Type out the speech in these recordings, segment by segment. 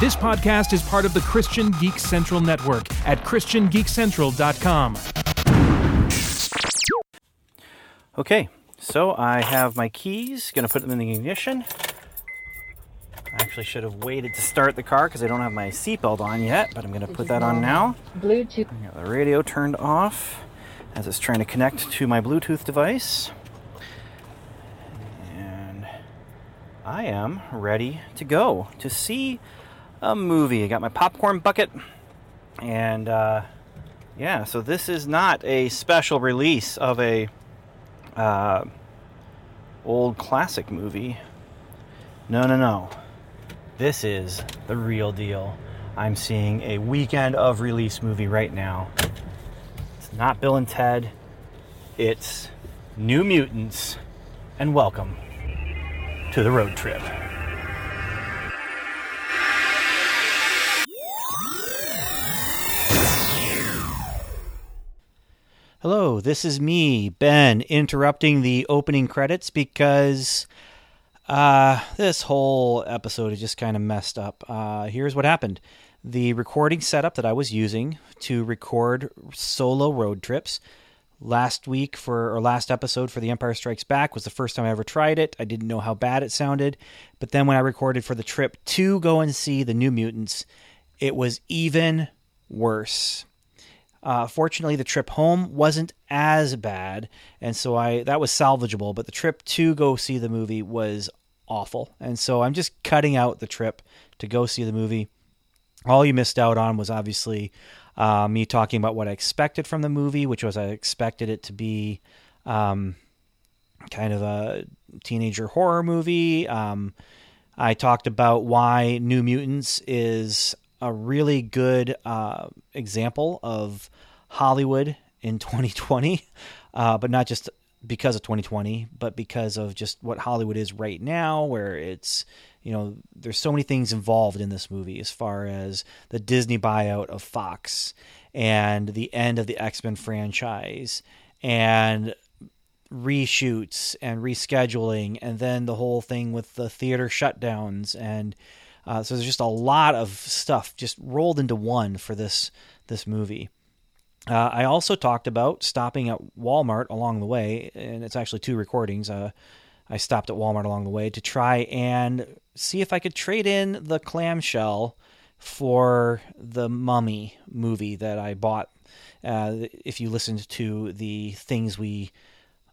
This podcast is part of the Christian Geek Central Network at ChristianGeekCentral.com. Okay, so I have my keys, gonna put them in the ignition. I actually should have waited to start the car because I don't have my seatbelt on yet, but I'm gonna put that on now. Bluetooth. I got the radio turned off as it's trying to connect to my Bluetooth device. And I am ready to go to see a movie. I got my popcorn bucket, and uh, yeah, so this is not a special release of a uh, old classic movie. No, no, no. This is the real deal. I'm seeing a weekend of release movie right now. It's not Bill and Ted. It's New Mutants, and welcome to the road trip. Hello, this is me, Ben, interrupting the opening credits because uh, this whole episode is just kind of messed up. Uh, here's what happened the recording setup that I was using to record solo road trips last week for or last episode for The Empire Strikes Back was the first time I ever tried it. I didn't know how bad it sounded, but then when I recorded for the trip to go and see the New Mutants, it was even worse. Uh, fortunately, the trip home wasn't as bad, and so I that was salvageable. But the trip to go see the movie was awful, and so I'm just cutting out the trip to go see the movie. All you missed out on was obviously uh, me talking about what I expected from the movie, which was I expected it to be um, kind of a teenager horror movie. Um, I talked about why New Mutants is a really good uh, example of Hollywood in 2020, uh, but not just because of 2020, but because of just what Hollywood is right now, where it's you know there's so many things involved in this movie as far as the Disney buyout of Fox and the end of the X-Men franchise and reshoots and rescheduling and then the whole thing with the theater shutdowns and uh, so there's just a lot of stuff just rolled into one for this this movie. Uh, I also talked about stopping at Walmart along the way, and it's actually two recordings. Uh, I stopped at Walmart along the way to try and see if I could trade in the clamshell for the Mummy movie that I bought. Uh, if you listened to the things we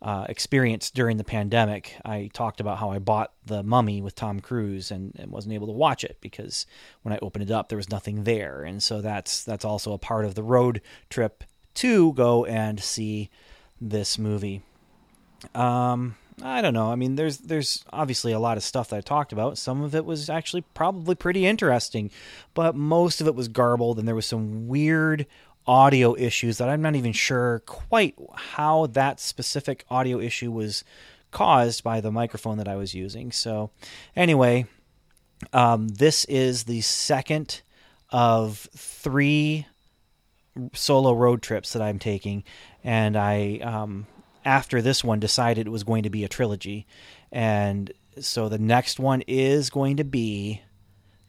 uh, experienced during the pandemic, I talked about how I bought the Mummy with Tom Cruise and, and, wasn't able to watch it because when I opened it up, there was nothing there, and so that's that's also a part of the road trip to go and see this movie. Um, I don't know. I mean, there's there's obviously a lot of stuff that I talked about. Some of it was actually probably pretty interesting, but most of it was garbled, and there was some weird audio issues that I'm not even sure quite how that specific audio issue was caused by the microphone that I was using. So, anyway, um, this is the second of three solo road trips that I'm taking, and I um, after this one decided it was going to be a trilogy, and so the next one is going to be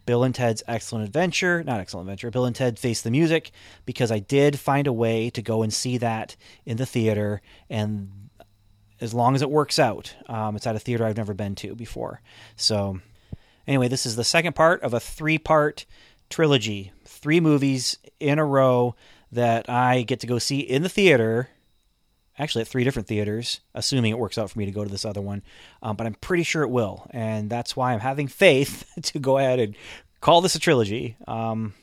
Bill and Ted's Excellent Adventure, not Excellent Adventure, Bill and Ted Face the Music, because I did find a way to go and see that in the theater, and as long as it works out, um, it's at a theater I've never been to before. So, anyway, this is the second part of a three part trilogy, three movies in a row that I get to go see in the theater. Actually, at three different theaters, assuming it works out for me to go to this other one. Um, but I'm pretty sure it will. And that's why I'm having faith to go ahead and call this a trilogy. Um,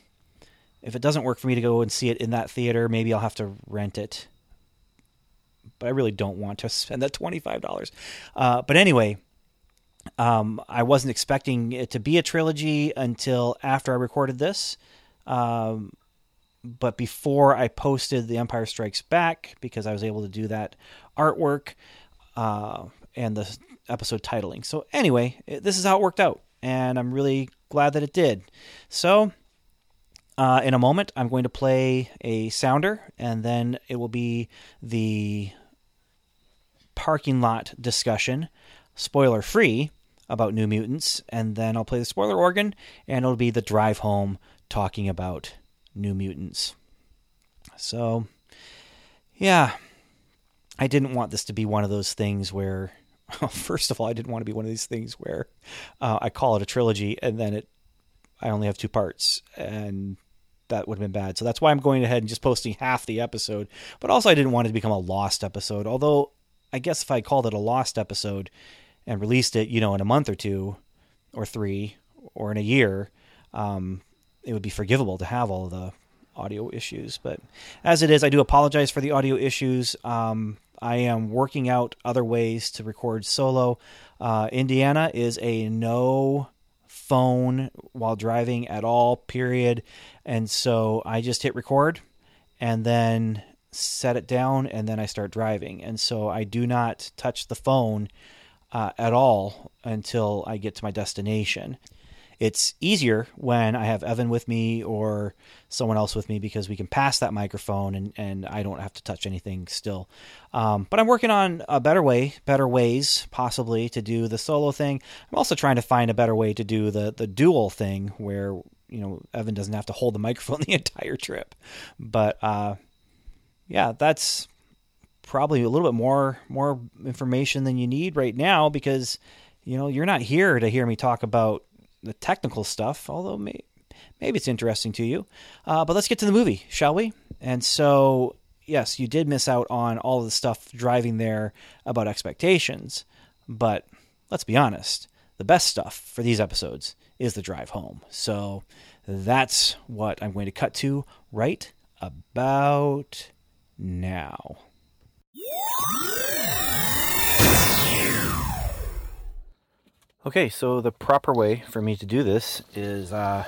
if it doesn't work for me to go and see it in that theater, maybe I'll have to rent it. But I really don't want to spend that $25. Uh, but anyway, um, I wasn't expecting it to be a trilogy until after I recorded this. Um, but before I posted The Empire Strikes Back, because I was able to do that artwork uh, and the episode titling. So, anyway, this is how it worked out, and I'm really glad that it did. So, uh, in a moment, I'm going to play a sounder, and then it will be the parking lot discussion, spoiler free, about New Mutants, and then I'll play the spoiler organ, and it'll be the drive home talking about New Mutants. So, yeah, I didn't want this to be one of those things where, well, first of all, I didn't want to be one of these things where uh, I call it a trilogy and then it, I only have two parts, and that would have been bad. So that's why I'm going ahead and just posting half the episode. But also, I didn't want it to become a lost episode. Although, I guess if I called it a lost episode and released it, you know, in a month or two, or three, or in a year, um, it would be forgivable to have all the audio issues. But as it is, I do apologize for the audio issues. Um, I am working out other ways to record solo. Uh, Indiana is a no phone while driving at all, period. And so I just hit record and then set it down and then I start driving. And so I do not touch the phone uh, at all until I get to my destination it's easier when I have Evan with me or someone else with me because we can pass that microphone and, and I don't have to touch anything still. Um, but I'm working on a better way, better ways possibly to do the solo thing. I'm also trying to find a better way to do the the dual thing where you know Evan doesn't have to hold the microphone the entire trip. But uh, yeah, that's probably a little bit more more information than you need right now because you know you're not here to hear me talk about the technical stuff, although may, maybe it's interesting to you. Uh, but let's get to the movie, shall we? And so, yes, you did miss out on all the stuff driving there about expectations. But let's be honest, the best stuff for these episodes is the drive home. So that's what I'm going to cut to right about now. Okay, so the proper way for me to do this is, uh,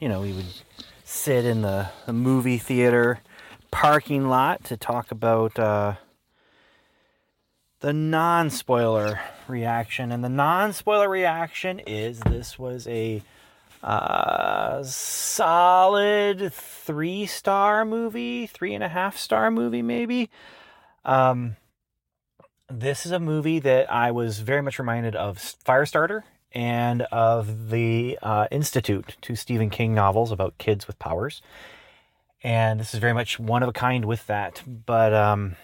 you know, we would sit in the, the movie theater parking lot to talk about uh, the non spoiler reaction. And the non spoiler reaction is this was a uh, solid three star movie, three and a half star movie, maybe. Um, this is a movie that I was very much reminded of Firestarter and of the uh, Institute, two Stephen King novels about kids with powers. And this is very much one of a kind with that. But um,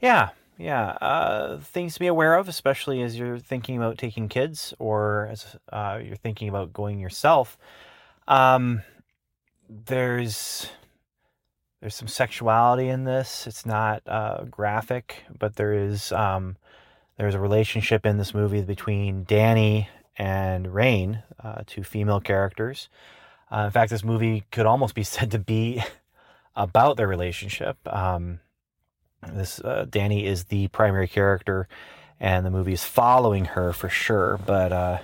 yeah, yeah, uh, things to be aware of, especially as you're thinking about taking kids or as uh, you're thinking about going yourself. Um, there's there's some sexuality in this. It's not uh, graphic, but there is um, there's a relationship in this movie between Danny and Rain, uh, two female characters. Uh, in fact, this movie could almost be said to be about their relationship. Um, this uh, Danny is the primary character, and the movie is following her for sure. But uh,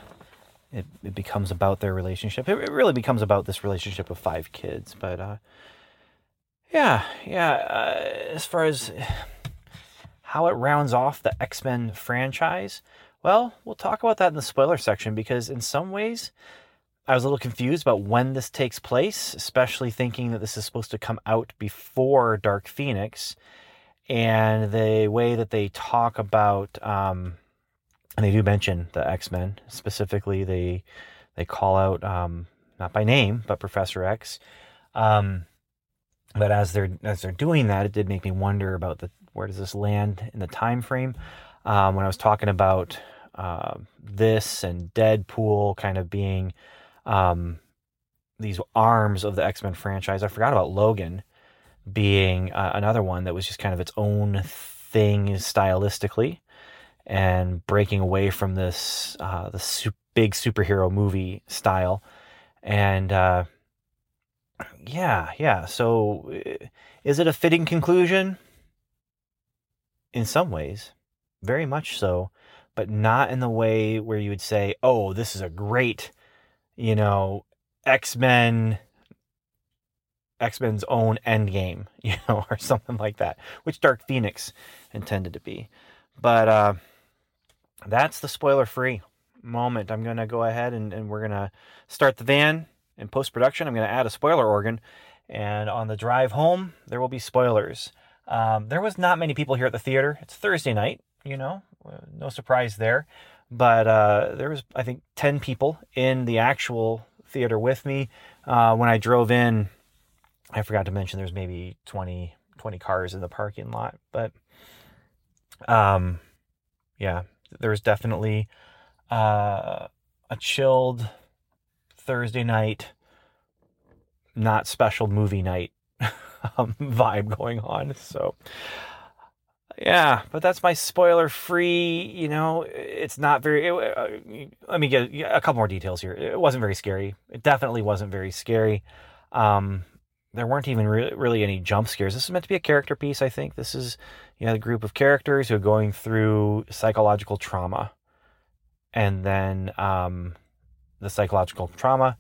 it, it becomes about their relationship. It, it, really becomes about this relationship of five kids. But uh, yeah, yeah. Uh, as far as how it rounds off the X Men franchise, well, we'll talk about that in the spoiler section because, in some ways, I was a little confused about when this takes place, especially thinking that this is supposed to come out before Dark Phoenix. And the way that they talk about, um, and they do mention the X Men specifically, they they call out um, not by name but Professor X. Um, but as they're as they're doing that, it did make me wonder about the where does this land in the time frame. Um, when I was talking about uh, this and Deadpool kind of being um, these arms of the X Men franchise, I forgot about Logan being uh, another one that was just kind of its own thing stylistically and breaking away from this uh, the su- big superhero movie style and uh, yeah, yeah. So uh, is it a fitting conclusion? In some ways, very much so, but not in the way where you would say, "Oh, this is a great, you know, X-Men X-Men's own endgame, you know, or something like that, which Dark Phoenix intended to be. But uh that's the spoiler-free moment. I'm going to go ahead and, and we're going to start the van in post production, I'm going to add a spoiler organ, and on the drive home, there will be spoilers. Um, there was not many people here at the theater. It's Thursday night, you know, uh, no surprise there. but uh, there was I think ten people in the actual theater with me. Uh, when I drove in, I forgot to mention there's maybe 20, 20 cars in the parking lot, but um, yeah, there was definitely uh, a chilled Thursday night, not special movie night um, vibe going on. So, yeah, but that's my spoiler free. You know, it's not very. It, uh, let me get a couple more details here. It wasn't very scary. It definitely wasn't very scary. Um, there weren't even re- really any jump scares. This is meant to be a character piece. I think this is you know a group of characters who are going through psychological trauma, and then um, the psychological trauma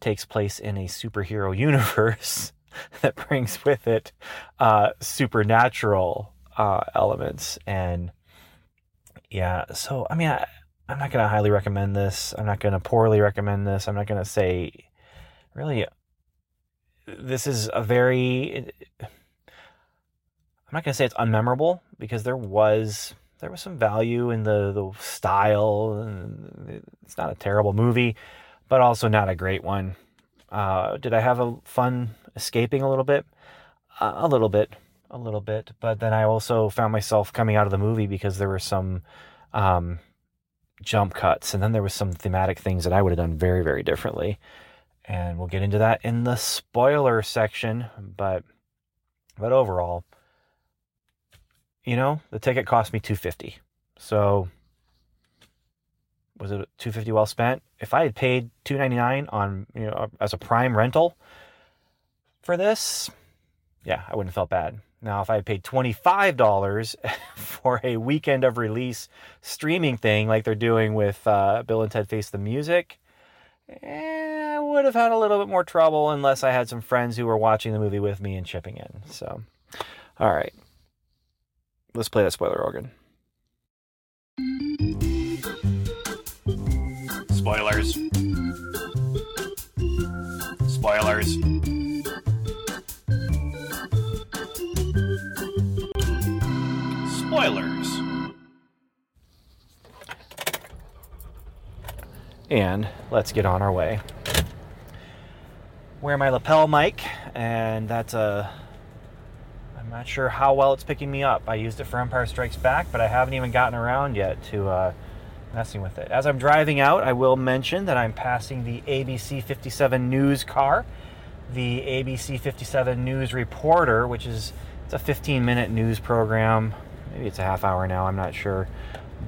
takes place in a superhero universe that brings with it uh, supernatural uh, elements. And yeah so i mean I, i'm not going to highly recommend this. I'm not going to poorly recommend this. I'm not going to say really this is a very i'm not going to say it's unmemorable because there was there was some value in the the style it's not a terrible movie but also not a great one uh, did i have a fun escaping a little bit a little bit a little bit, but then I also found myself coming out of the movie because there were some um, jump cuts, and then there was some thematic things that I would have done very, very differently. And we'll get into that in the spoiler section, but but overall, you know, the ticket cost me 250. So was it 250 well spent? If I had paid 299 on, you know, as a prime rental for this, yeah, I wouldn't have felt bad. Now, if I had paid $25 for a weekend of release streaming thing like they're doing with uh, Bill and Ted Face the Music, eh, I would have had a little bit more trouble unless I had some friends who were watching the movie with me and chipping in. So, all right. Let's play that spoiler organ. Spoilers. Spoilers. spoilers. And let's get on our way. Wear my lapel mic, and that's a. I'm not sure how well it's picking me up. I used it for Empire Strikes Back, but I haven't even gotten around yet to uh, messing with it. As I'm driving out, I will mention that I'm passing the ABC 57 News car, the ABC 57 News Reporter, which is it's a 15 minute news program maybe it's a half hour now, I'm not sure.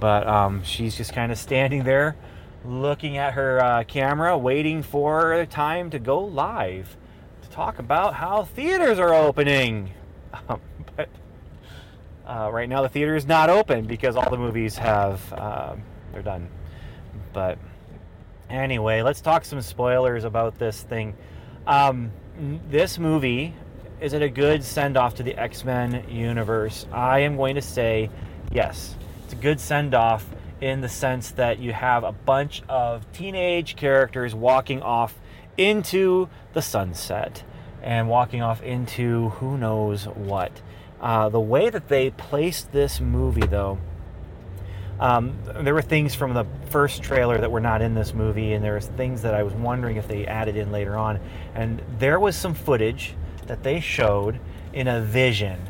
But um, she's just kind of standing there looking at her uh, camera, waiting for time to go live to talk about how theaters are opening. Um, but uh, right now, the theater is not open because all the movies have uh, they're done. But anyway, let's talk some spoilers about this thing. Um, this movie is it a good send off to the X Men universe? I am going to say yes. It's a good send off in the sense that you have a bunch of teenage characters walking off into the sunset and walking off into who knows what. Uh, the way that they placed this movie, though, um, there were things from the first trailer that were not in this movie, and there was things that I was wondering if they added in later on. And there was some footage that they showed in a vision.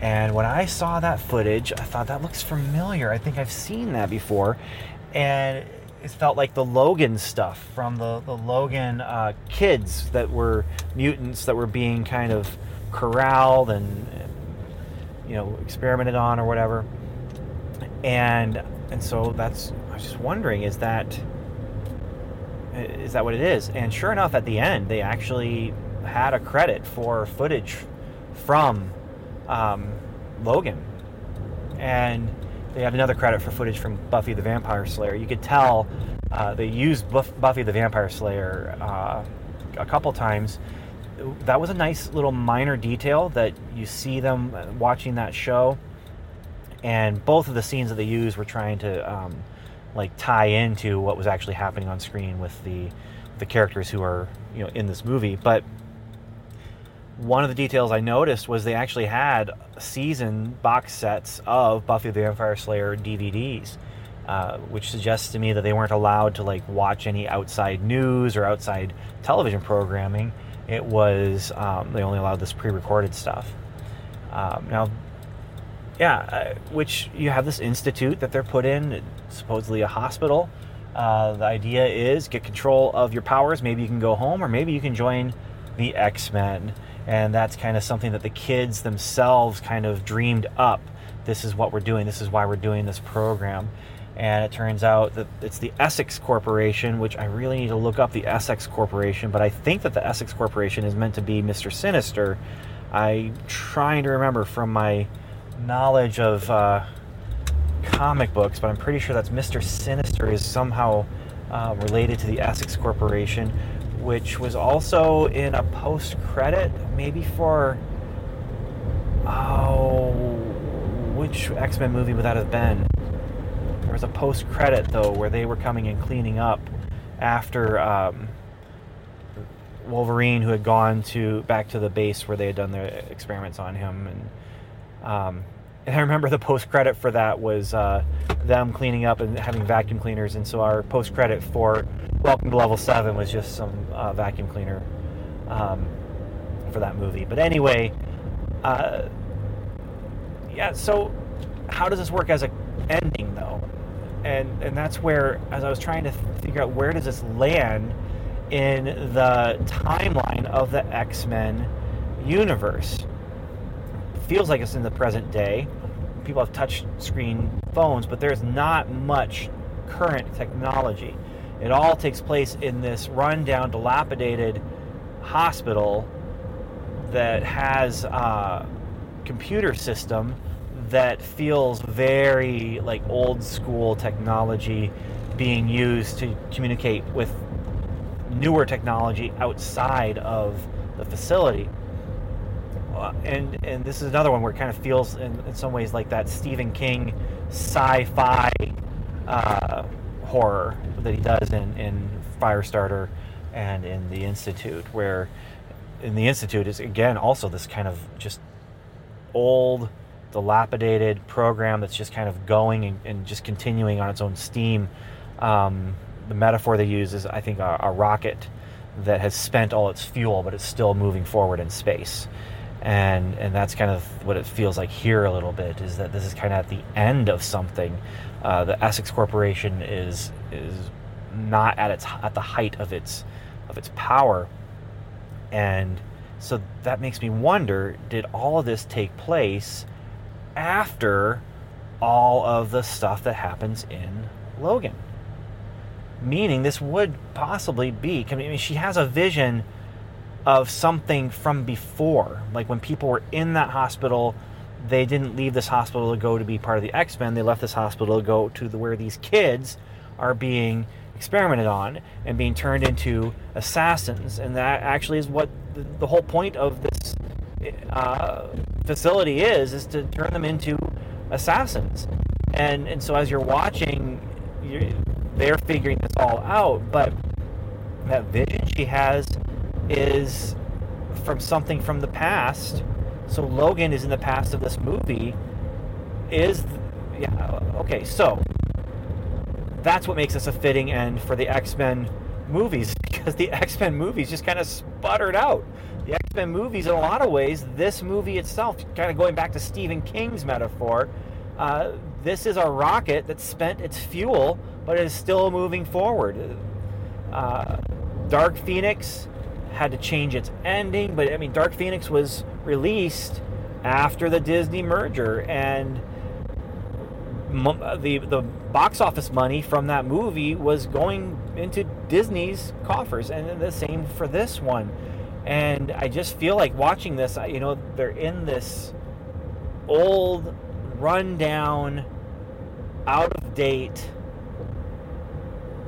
And when I saw that footage, I thought that looks familiar. I think I've seen that before. And it felt like the Logan stuff from the, the Logan uh, kids that were mutants that were being kind of corralled and, and, you know, experimented on or whatever. And and so that's I was just wondering is that is that what it is? And sure enough, at the end, they actually had a credit for footage from um, Logan, and they had another credit for footage from Buffy the Vampire Slayer. You could tell uh, they used Buff- Buffy the Vampire Slayer uh, a couple times. That was a nice little minor detail that you see them watching that show, and both of the scenes that they used were trying to um, like tie into what was actually happening on screen with the the characters who are you know in this movie, but one of the details I noticed was they actually had season box sets of Buffy the Vampire Slayer DVDs. uh, which suggests to me that they weren't allowed to like watch any outside news or outside television programming. It was um, they only allowed this pre-recorded stuff. Um, now, yeah, uh, which you have this institute that they're put in, supposedly a hospital. Uh, the idea is get control of your powers. Maybe you can go home, or maybe you can join the X Men. And that's kind of something that the kids themselves kind of dreamed up. This is what we're doing. This is why we're doing this program and it turns out that it's the Essex Corporation, which I really need to look up the Essex Corporation, but I think that the Essex Corporation is meant to be Mr. Sinister. I'm trying to remember from my knowledge of uh, comic books, but I'm pretty sure that's Mr. Sinister is somehow uh, related to the Essex Corporation, which was also in a post credit, maybe for. Oh, which X Men movie would that have been? There was a post credit though where they were coming and cleaning up after um, Wolverine, who had gone to back to the base where they had done their experiments on him, and um, and I remember the post credit for that was uh, them cleaning up and having vacuum cleaners, and so our post credit for Welcome to Level Seven was just some uh, vacuum cleaner um, for that movie. But anyway, uh, yeah. So how does this work as a ending though? and and that's where as I was trying to figure out where does this land in the timeline of the X-Men universe. Feels like it's in the present day. People have touch screen phones, but there's not much current technology. It all takes place in this rundown, dilapidated hospital that has a computer system that feels very like old school technology being used to communicate with newer technology outside of the facility. Uh, and and this is another one where it kind of feels in, in some ways like that Stephen King sci-fi uh, horror that he does in, in Firestarter and in the Institute, where in the Institute is again also this kind of just old dilapidated program that's just kind of going and, and just continuing on its own steam. Um, the metaphor they use is, I think, a, a, rocket that has spent all its fuel, but it's still moving forward in space. And and that's kind of what it feels like here a little bit is that this is kind of at the end of something. Uh, the Essex Corporation is is not at its at the height of its of its power, and so that makes me wonder: Did all of this take place after all of the stuff that happens in Logan. Meaning, this would possibly be. I mean, she has a vision of something from before. Like when people were in that hospital, they didn't leave this hospital to go to be part of the X Men. They left this hospital to go to the, where these kids are being experimented on and being turned into assassins. And that actually is what the, the whole point of this uh, facility is is to turn them into assassins and and so as you're watching you're, they're figuring this all out but that vision she has is from something from the past. So logan is in the past of this movie. Is yeah okay so that's what makes this a fitting end for the x-men movies because the x-men movies just kind of sputtered out. The X Men movies, in a lot of ways, this movie itself, kind of going back to Stephen King's metaphor, uh, this is a rocket that spent its fuel, but is still moving forward. Uh, Dark Phoenix had to change its ending, but I mean, Dark Phoenix was released after the Disney merger, and the the box office money from that movie was going into Disney's coffers, and the same for this one. And I just feel like watching this, you know, they're in this old, rundown, out of date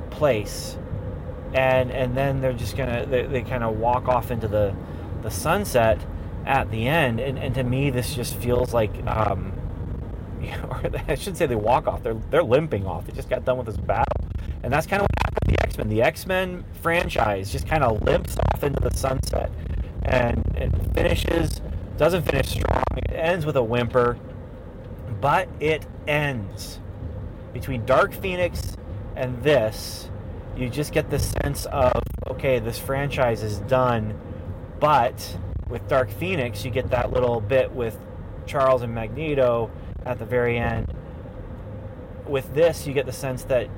place. And and then they're just gonna they, they kind of walk off into the the sunset at the end. And, and to me this just feels like um or I should say they walk off. They're they're limping off. They just got done with this battle. And that's kind of what happened with the X Men. The X Men franchise just kind of limps off into the sunset, and it finishes doesn't finish strong. It ends with a whimper, but it ends. between Dark Phoenix and this, you just get the sense of okay, this franchise is done, but with Dark Phoenix, you get that little bit with Charles and Magneto at the very end. With this, you get the sense that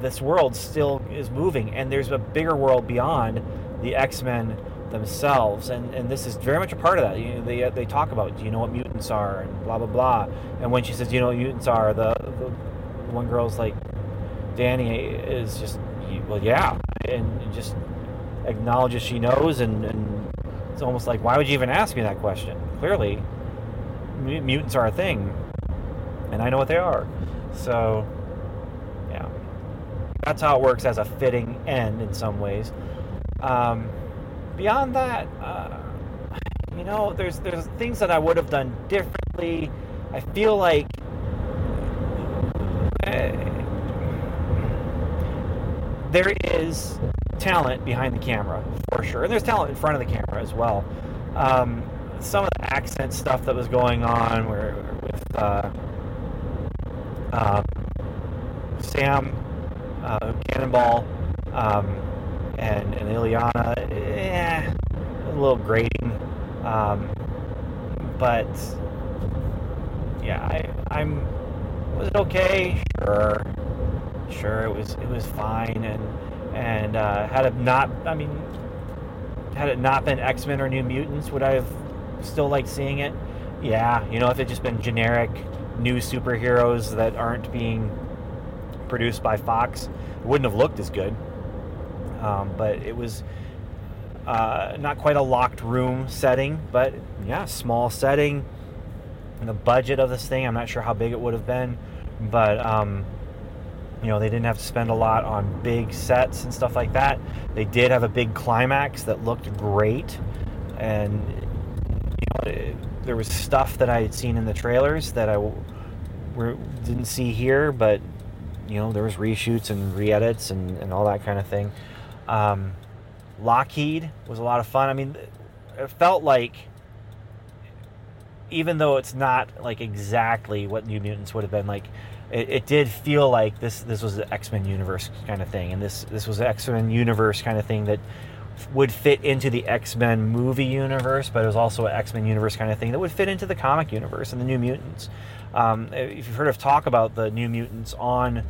this world still is moving, and there's a bigger world beyond the X Men themselves, and, and this is very much a part of that. You know, they, they talk about, do you know what mutants are, and blah blah blah. And when she says, do you know what mutants are, the, the one girl's like, Danny is just, well, yeah, and just acknowledges she knows, and, and it's almost like, why would you even ask me that question? Clearly, mutants are a thing, and I know what they are. So, yeah, that's how it works as a fitting end in some ways. Um, beyond that, uh, you know, there's there's things that I would have done differently. I feel like. Uh, there is talent behind the camera for sure, and there's talent in front of the camera as well. Um, some of the accent stuff that was going on, where with uh, um, Sam uh, Cannonball um, and, and Illyana, eh, a little grating, um, but yeah, I, I'm. Was it okay? Sure sure it was it was fine and and uh, had it not I mean had it not been X Men or New Mutants would I have still liked seeing it? Yeah you know if it just been generic new superheroes that aren't being produced by Fox it wouldn't have looked as good. Um, but it was uh, not quite a locked room setting but yeah small setting. And the budget of this thing I'm not sure how big it would have been but um, you know, they didn't have to spend a lot on big sets and stuff like that. They did have a big climax that looked great, and you know, it, there was stuff that I had seen in the trailers that I didn't see here, but you know, there was reshoots and re-edits and, and all that kind of thing. Um, Lockheed was a lot of fun. I mean, it felt like even though it's not like exactly what New Mutants would have been like, it, it did feel like this this was the X Men universe kind of thing, and this this was the X Men universe kind of thing that would fit into the X Men movie universe, but it was also an X Men universe kind of thing that would fit into the comic universe and the New Mutants. Um, if you've heard of talk about the New Mutants on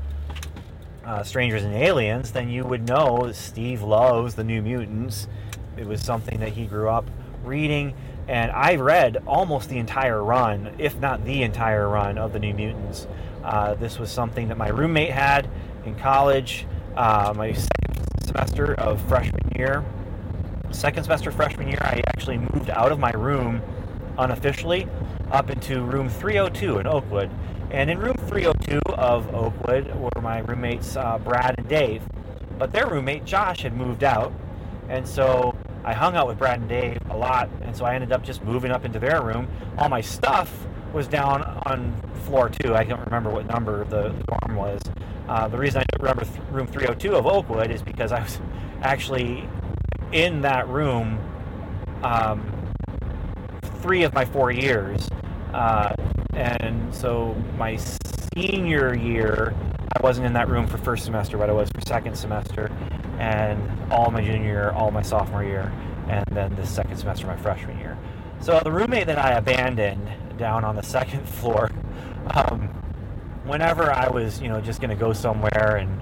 uh, Strangers and Aliens, then you would know Steve loves the New Mutants. It was something that he grew up reading, and I read almost the entire run, if not the entire run, of the New Mutants. Uh, this was something that my roommate had in college, uh, my second semester of freshman year. Second semester freshman year, I actually moved out of my room unofficially up into room 302 in Oakwood. And in room 302 of Oakwood were my roommates uh, Brad and Dave. But their roommate Josh had moved out. And so I hung out with Brad and Dave a lot. And so I ended up just moving up into their room. All my stuff was down on floor two. I don't remember what number the, dorm was. Uh, the reason I remember th- room 302 of Oakwood is because I was actually in that room um, three of my four years. Uh, and so my senior year, I wasn't in that room for first semester, but I was for second semester, and all my junior year, all my sophomore year, and then the second semester, my freshman year. So the roommate that I abandoned down on the second floor, um, whenever I was, you know, just going to go somewhere and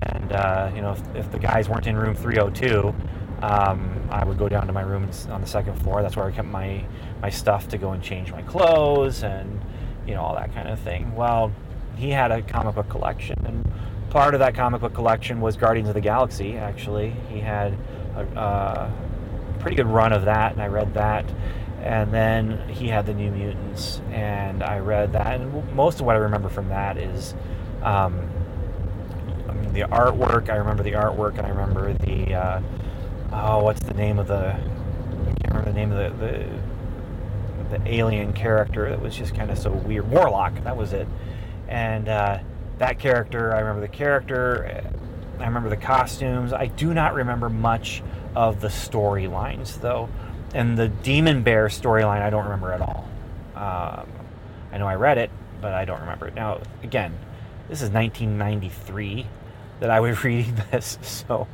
and uh, you know, if, if, the guys weren't in room 302, um, I would go down to my room on the second floor. That's where I kept my my stuff to go and change my clothes and you know all that kind of thing. Well, he had a comic book collection, and part of that comic book collection was Guardians of the Galaxy. Actually, he had a, a pretty good run of that, and I read that and then he had the New Mutants, and I read that. And most of what I remember from that is, um, I mean, the artwork. I remember the artwork, and I remember the uh, oh, what's the name of the? I can't remember the name of the the, the alien character that was just kind of so weird. Warlock, that was it. And uh, that character, I remember the character. I remember the costumes. I do not remember much of the storylines, though and the Demon Bear storyline, I don't remember at all. Um, I know I read it, but I don't remember it. Now, again, this is 1993 that I was reading this. So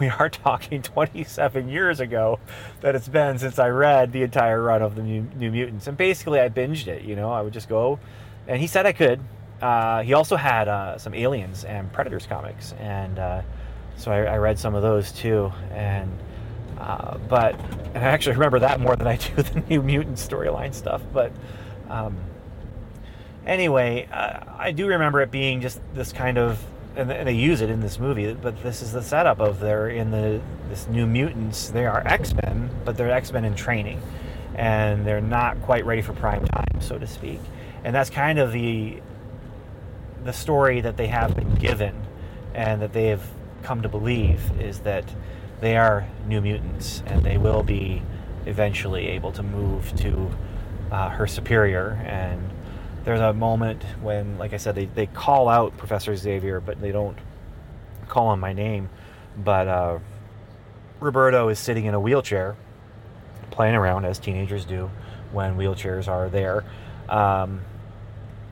we are talking 27 years ago that it's been since I read the entire run of the New, New Mutants. And basically, I binged it. You know, I would just go, and he said I could. Uh, he also had uh, some Aliens and Predators comics, and uh, so I, I, read some of those too. And uh, but and I actually remember that more than I do the New Mutant storyline stuff. But um, anyway, uh, I do remember it being just this kind of and they use it in this movie, but this is the setup of they're in the this New Mutants. They are X Men, but they're X Men in training, and they're not quite ready for prime time, so to speak. And that's kind of the the story that they have been given, and that they have come to believe is that they are New Mutants, and they will be eventually able to move to uh, her superior and there's a moment when, like I said, they, they call out Professor Xavier, but they don't call him my name. But uh, Roberto is sitting in a wheelchair, playing around as teenagers do when wheelchairs are there. Um,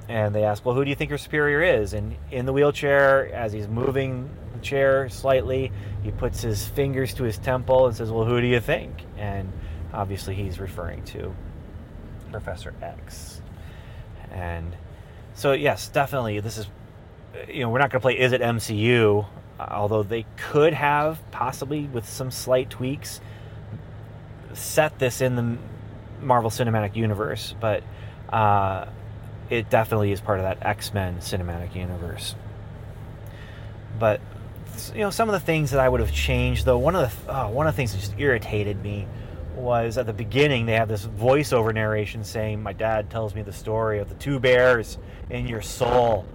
and they ask, Well, who do you think your superior is? And in the wheelchair, as he's moving the chair slightly, he puts his fingers to his temple and says, Well, who do you think? And obviously, he's referring to Professor X. And so, yes, definitely, this is, you know, we're not going to play Is It MCU, although they could have possibly, with some slight tweaks, set this in the Marvel Cinematic Universe, but uh, it definitely is part of that X Men cinematic universe. But you know, some of the things that I would have changed, though, one of the oh, one of the things that just irritated me was at the beginning they have this voiceover narration saying my dad tells me the story of the two bears in your soul.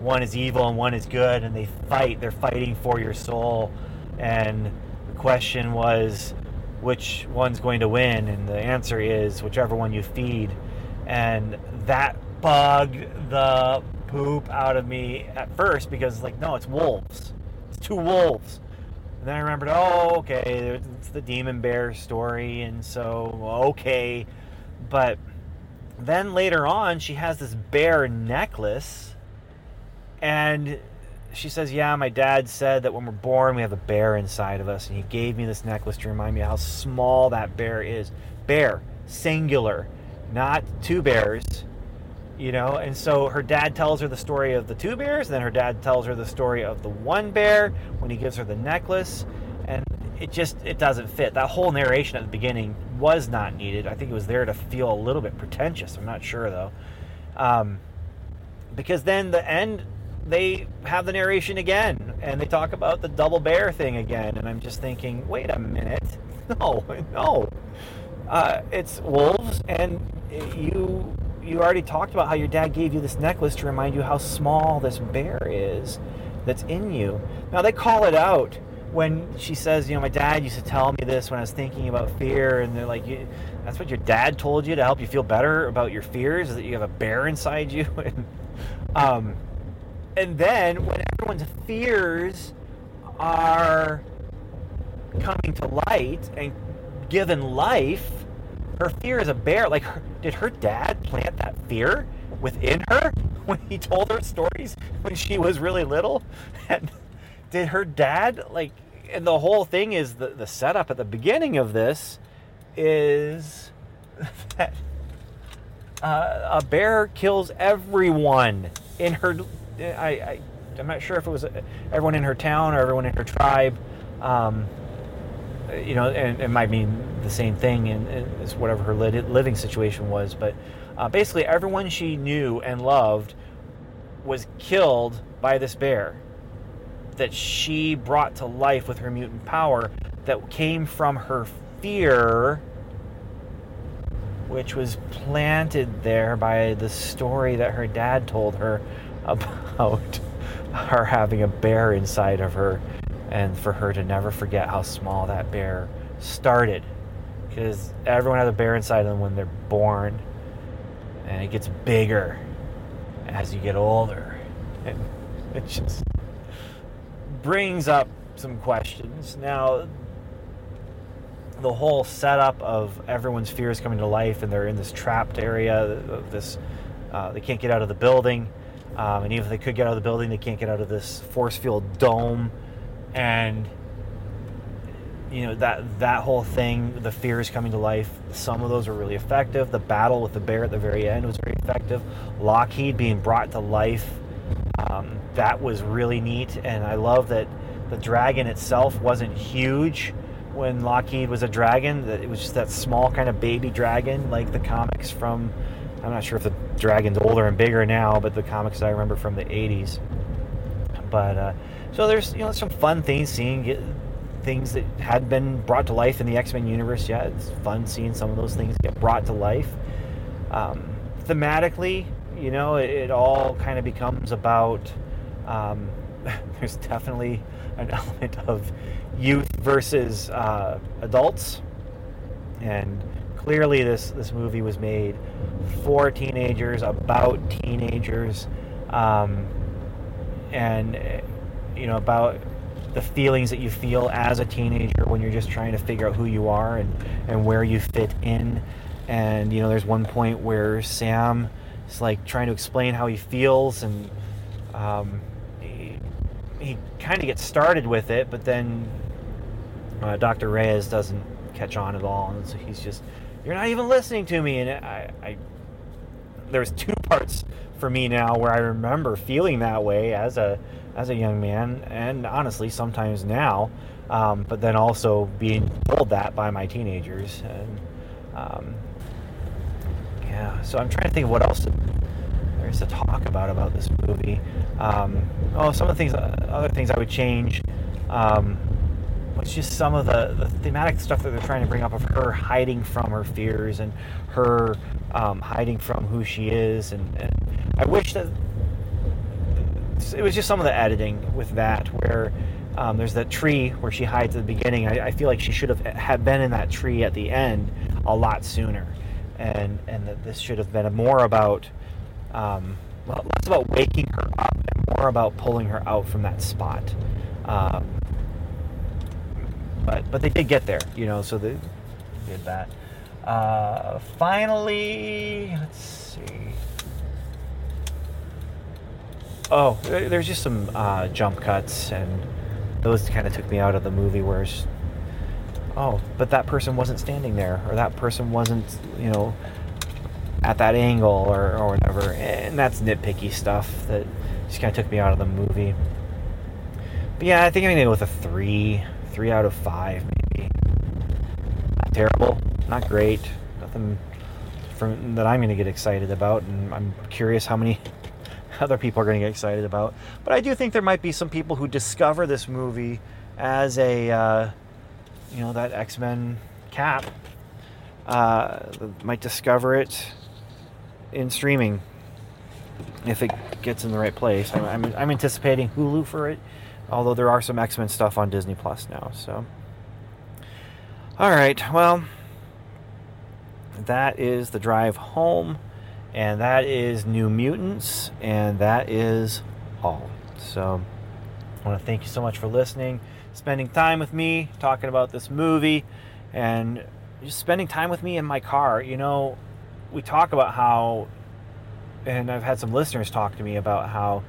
One is evil and one is good and they fight they're fighting for your soul. And the question was which one's going to win? And the answer is whichever one you feed. And that bugged the poop out of me at first because like no it's wolves it's two wolves and then I remembered, oh, okay, it's the demon bear story, and so okay, but then later on, she has this bear necklace, and she says, "Yeah, my dad said that when we're born, we have a bear inside of us, and he gave me this necklace to remind me how small that bear is. Bear, singular, not two bears." You know? And so her dad tells her the story of the two bears then her dad tells her the story of the one bear when he gives her the necklace. And it just it doesn't fit. That whole narration at the beginning was not needed. I think it was there to feel a little bit pretentious. I'm not sure though. Um, because then the end they have the narration again and they talk about the double bear thing again and i'm just thinking wait a minute. No no. Uh, it's wolves and you you already talked about how your dad gave you this necklace to remind you how small this bear is that's in you. Now they call it out when she says, you know, my dad used to tell me this when I was thinking about fear, and they're like, that's what your dad told you to help you feel better about your fears, is that you have a bear inside you. and, um, and then when everyone's fears are coming to light and given life, her fear is a bear. Like, her, did her dad plant that fear within her when he told her stories when she was really little? And did her dad, like, and the whole thing is the, the setup at the beginning of this is that uh, a bear kills everyone in her. I, I, I'm not sure if it was everyone in her town or everyone in her tribe. Um, you know, and it might mean the same thing in, as whatever her living situation was. But uh, basically, everyone she knew and loved was killed by this bear that she brought to life with her mutant power that came from her fear, which was planted there by the story that her dad told her about her having a bear inside of her and for her to never forget how small that bear started. Because everyone has a bear inside them when they're born and it gets bigger as you get older. And it just brings up some questions. Now the whole setup of everyone's fears coming to life and they're in this trapped area of this uh, they can't get out of the building. Um, and even if they could get out of the building, they can't get out of this force field dome. And you know that that whole thing, the fears coming to life. Some of those were really effective. The battle with the bear at the very end was very effective. Lockheed being brought to life, um, that was really neat. And I love that the dragon itself wasn't huge when Lockheed was a dragon. That it was just that small kind of baby dragon, like the comics from. I'm not sure if the dragon's older and bigger now, but the comics I remember from the 80s. But uh, so there's you know some fun things seeing things that had been brought to life in the X Men universe. Yeah, it's fun seeing some of those things get brought to life. Um, thematically, you know, it, it all kind of becomes about. Um, there's definitely an element of youth versus uh, adults, and clearly this this movie was made for teenagers, about teenagers, um, and you know about the feelings that you feel as a teenager when you're just trying to figure out who you are and, and where you fit in. And, you know, there's one point where Sam is like trying to explain how he feels and um, he, he kind of gets started with it, but then uh, Dr. Reyes doesn't catch on at all. And so he's just, you're not even listening to me. And I, I there's two parts for me now where I remember feeling that way as a as a young man, and honestly, sometimes now. Um, but then also being told that by my teenagers, and um, yeah. So I'm trying to think of what else there is to talk about about this movie. Um, oh, some of the things, other things I would change. Um, was just some of the, the thematic stuff that they're trying to bring up of her hiding from her fears and her um, hiding from who she is. And, and I wish that it was just some of the editing with that where um, there's that tree where she hides at the beginning. I, I, feel like she should have had been in that tree at the end a lot sooner, and and that this should have been more about um, well, less about waking her up and more about pulling her out from that spot. Um, but but they did get there, you know. So they did that. Uh, finally, let's see. Oh, there's just some uh, jump cuts, and those kind of took me out of the movie. Whereas, oh, but that person wasn't standing there, or that person wasn't, you know, at that angle, or, or whatever. And that's nitpicky stuff that just kind of took me out of the movie. But yeah, I think I'm gonna go with a three, three out of five, maybe. Not terrible, not great, nothing from that I'm gonna get excited about, and I'm curious how many other people are going to get excited about. But I do think there might be some people who discover this movie as a, uh, you know, that X Men cap. Uh, might discover it in streaming if it gets in the right place. I'm, I'm, I'm anticipating Hulu for it, although there are some X Men stuff on Disney Plus now. So, all right, well, that is the drive home and that is New Mutants, and that is all. So, I want to thank you so much for listening, spending time with me, talking about this movie, and just spending time with me in my car. You know, we talk about how, and I've had some listeners talk to me about how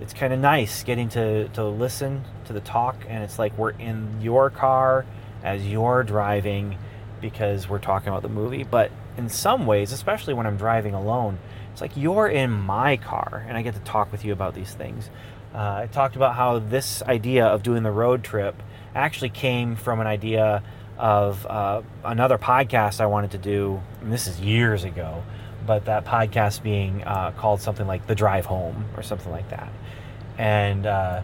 it's kind of nice getting to, to listen to the talk, and it's like we're in your car as you're driving because we're talking about the movie, but in some ways, especially when I'm driving alone, it's like you're in my car and I get to talk with you about these things. Uh, I talked about how this idea of doing the road trip actually came from an idea of uh, another podcast I wanted to do. And this is years ago, but that podcast being uh, called something like The Drive Home or something like that. And uh,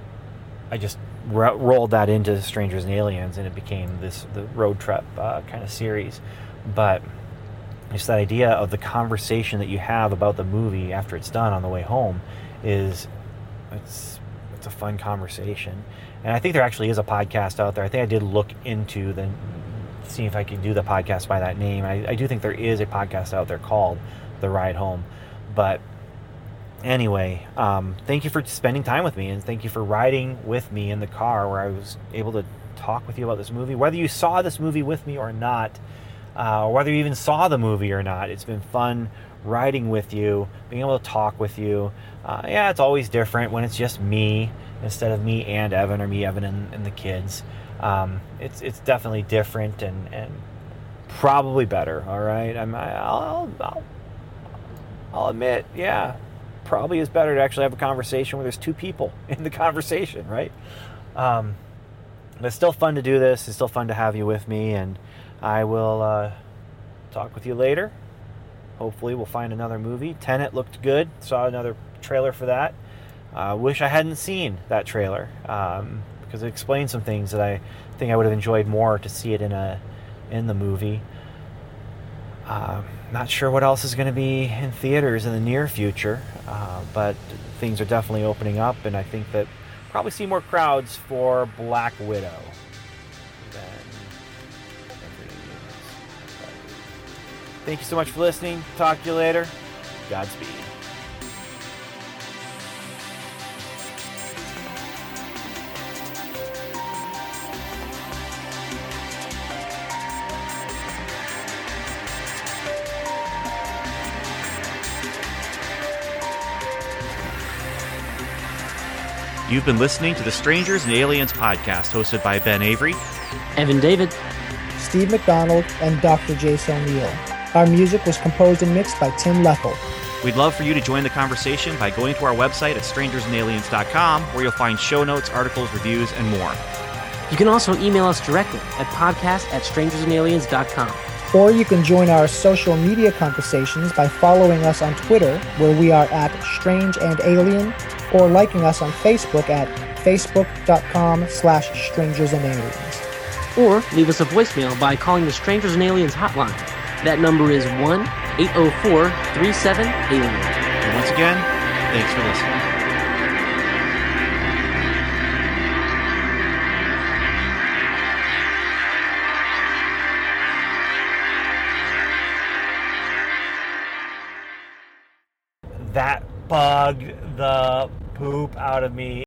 I just ro- rolled that into Strangers and Aliens, and it became this the road trip uh, kind of series. But just that idea of the conversation that you have about the movie after it's done on the way home is it's it's a fun conversation. And I think there actually is a podcast out there. I think I did look into the see if I could do the podcast by that name. I, I do think there is a podcast out there called The Ride Home. But anyway, um, thank you for spending time with me and thank you for riding with me in the car where I was able to talk with you about this movie. Whether you saw this movie with me or not, uh, whether you even saw the movie or not. It's been fun riding with you, being able to talk with you. Uh, yeah, it's always different when it's just me instead of me and Evan or me, Evan, and, and the kids. Um, it's it's definitely different and, and probably better. All right, I'm, I'll, I'll I'll admit, yeah, probably is better to actually have a conversation where there's two people in the conversation, right? Um, but it's still fun to do this. It's still fun to have you with me, and I will uh, talk with you later. Hopefully, we'll find another movie. Tenet looked good. Saw another trailer for that. Uh, wish I hadn't seen that trailer um, because it explained some things that I think I would have enjoyed more to see it in a in the movie. Uh, not sure what else is going to be in theaters in the near future, uh, but things are definitely opening up, and I think that probably see more crowds for Black Widow Thank you so much for listening. Talk to you later. Godspeed. You've been listening to the Strangers and Aliens podcast hosted by Ben Avery, Evan David, Steve McDonald, and Dr. Jason O'Neill. Our music was composed and mixed by Tim Leffel. We'd love for you to join the conversation by going to our website at strangersandaliens.com where you'll find show notes, articles, reviews, and more. You can also email us directly at podcast at strangersandaliens.com. Or you can join our social media conversations by following us on Twitter, where we are at Strange and Alien, or liking us on Facebook at facebook.com slash strangers and aliens. Or leave us a voicemail by calling the Strangers and Aliens hotline. That number is 1 804 37 Alien. And once again, thanks for listening. Bugged the poop out of me.